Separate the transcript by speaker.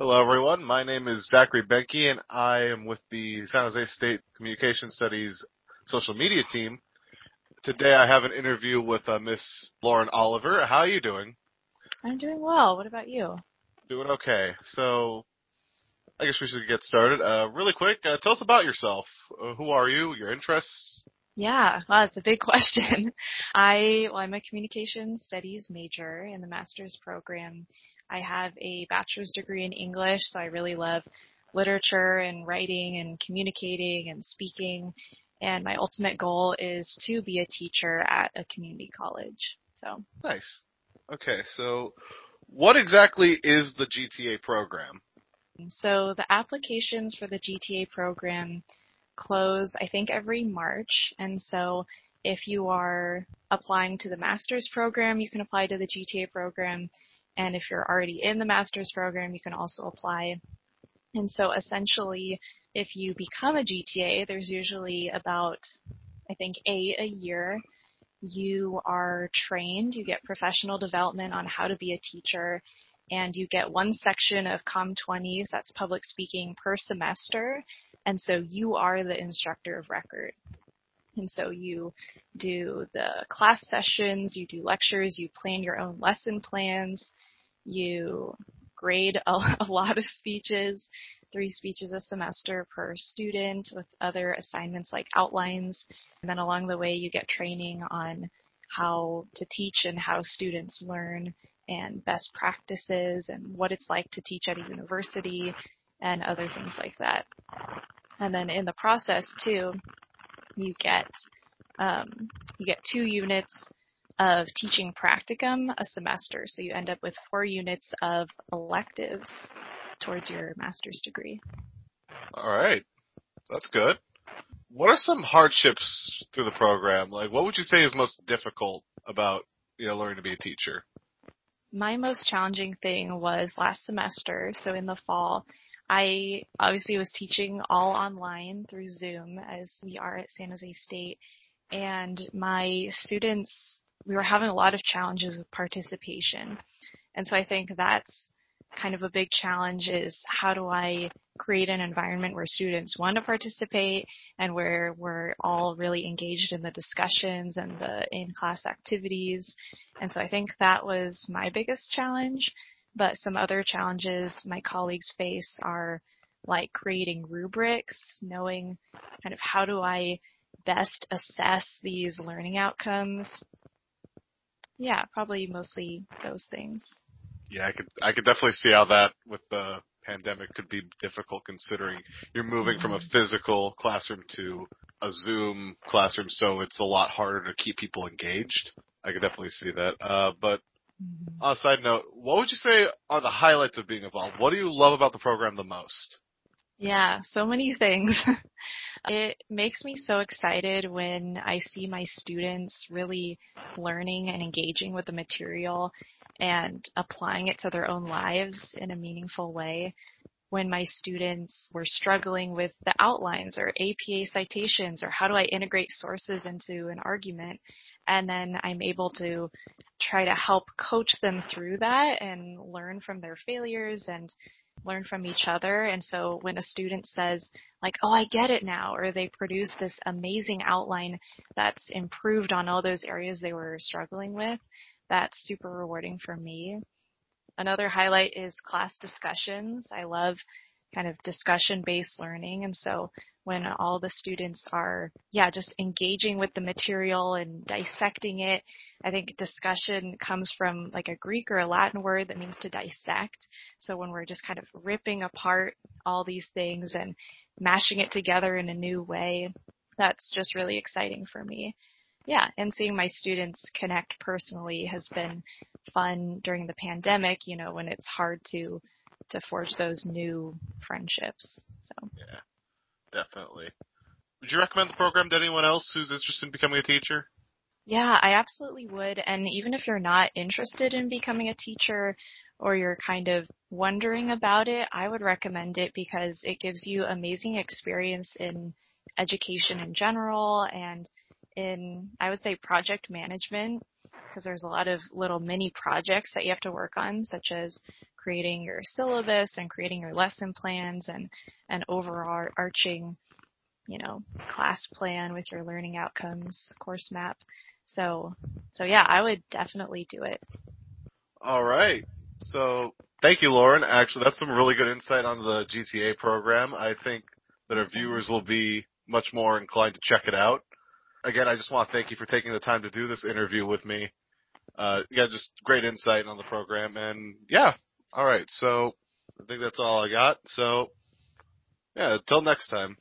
Speaker 1: Hello, everyone. My name is Zachary Benke, and I am with the San Jose State Communication Studies social media team. Today, I have an interview with uh, Miss Lauren Oliver. How are you doing?
Speaker 2: I'm doing well. What about you?
Speaker 1: Doing okay. So, I guess we should get started. Uh, really quick, uh, tell us about yourself. Uh, who are you? Your interests?
Speaker 2: Yeah, well, it's a big question. I, well, I'm a communication studies major in the master's program I have a bachelor's degree in English, so I really love literature and writing and communicating and speaking. And my ultimate goal is to be a teacher at a community college. So
Speaker 1: nice. Okay, so what exactly is the GTA program?
Speaker 2: So the applications for the GTA program close, I think, every March. And so if you are applying to the master's program, you can apply to the GTA program. And if you're already in the master's program, you can also apply. And so essentially, if you become a GTA, there's usually about, I think, A a year. You are trained, you get professional development on how to be a teacher, and you get one section of Com 20s, that's public speaking, per semester. And so you are the instructor of record. And so you do the class sessions, you do lectures, you plan your own lesson plans, you grade a, a lot of speeches, three speeches a semester per student with other assignments like outlines. And then along the way you get training on how to teach and how students learn and best practices and what it's like to teach at a university and other things like that. And then in the process too, you get um, you get two units of teaching practicum a semester. So you end up with four units of electives towards your master's degree.
Speaker 1: All right. That's good. What are some hardships through the program? Like what would you say is most difficult about, you know, learning to be a teacher?
Speaker 2: My most challenging thing was last semester, so in the fall, I obviously was teaching all online through Zoom as we are at San Jose State and my students we were having a lot of challenges with participation. And so I think that's kind of a big challenge is how do I create an environment where students want to participate and where we're all really engaged in the discussions and the in-class activities. And so I think that was my biggest challenge. But some other challenges my colleagues face are like creating rubrics, knowing kind of how do I best assess these learning outcomes yeah, probably mostly those things.
Speaker 1: Yeah, I could I could definitely see how that with the pandemic could be difficult considering you're moving from a physical classroom to a Zoom classroom, so it's a lot harder to keep people engaged. I could definitely see that. Uh, but. Mm-hmm. on a side note, what would you say are the highlights of being involved? What do you love about the program the most?
Speaker 2: Yeah, so many things. it makes me so excited when I see my students really learning and engaging with the material and applying it to their own lives in a meaningful way. When my students were struggling with the outlines or APA citations or how do I integrate sources into an argument, and then I'm able to try to help coach them through that and learn from their failures and learn from each other. And so when a student says like, oh, I get it now, or they produce this amazing outline that's improved on all those areas they were struggling with, that's super rewarding for me. Another highlight is class discussions. I love kind of discussion based learning. And so when all the students are, yeah, just engaging with the material and dissecting it. I think discussion comes from like a Greek or a Latin word that means to dissect. So when we're just kind of ripping apart all these things and mashing it together in a new way, that's just really exciting for me. Yeah, and seeing my students connect personally has been fun during the pandemic, you know, when it's hard to to forge those new friendships. So
Speaker 1: definitely. Would you recommend the program to anyone else who's interested in becoming a teacher?
Speaker 2: Yeah, I absolutely would. And even if you're not interested in becoming a teacher or you're kind of wondering about it, I would recommend it because it gives you amazing experience in education in general and in, I would say, project management. because there's a lot of little mini projects that you have to work on, such as creating your syllabus and creating your lesson plans and an overarching, you know, class plan with your learning outcomes course map. So, so yeah, I would definitely do it.
Speaker 1: All right. So thank you, Lauren. Actually, that's some really good insight on the GTA program. I think that our viewers will be much more inclined to check it out. Again, I just want to thank you for taking the time to do this interview with me. Uh, yeah, just great insight on the program. And yeah, all right. So I think that's all I got. So yeah, until next time.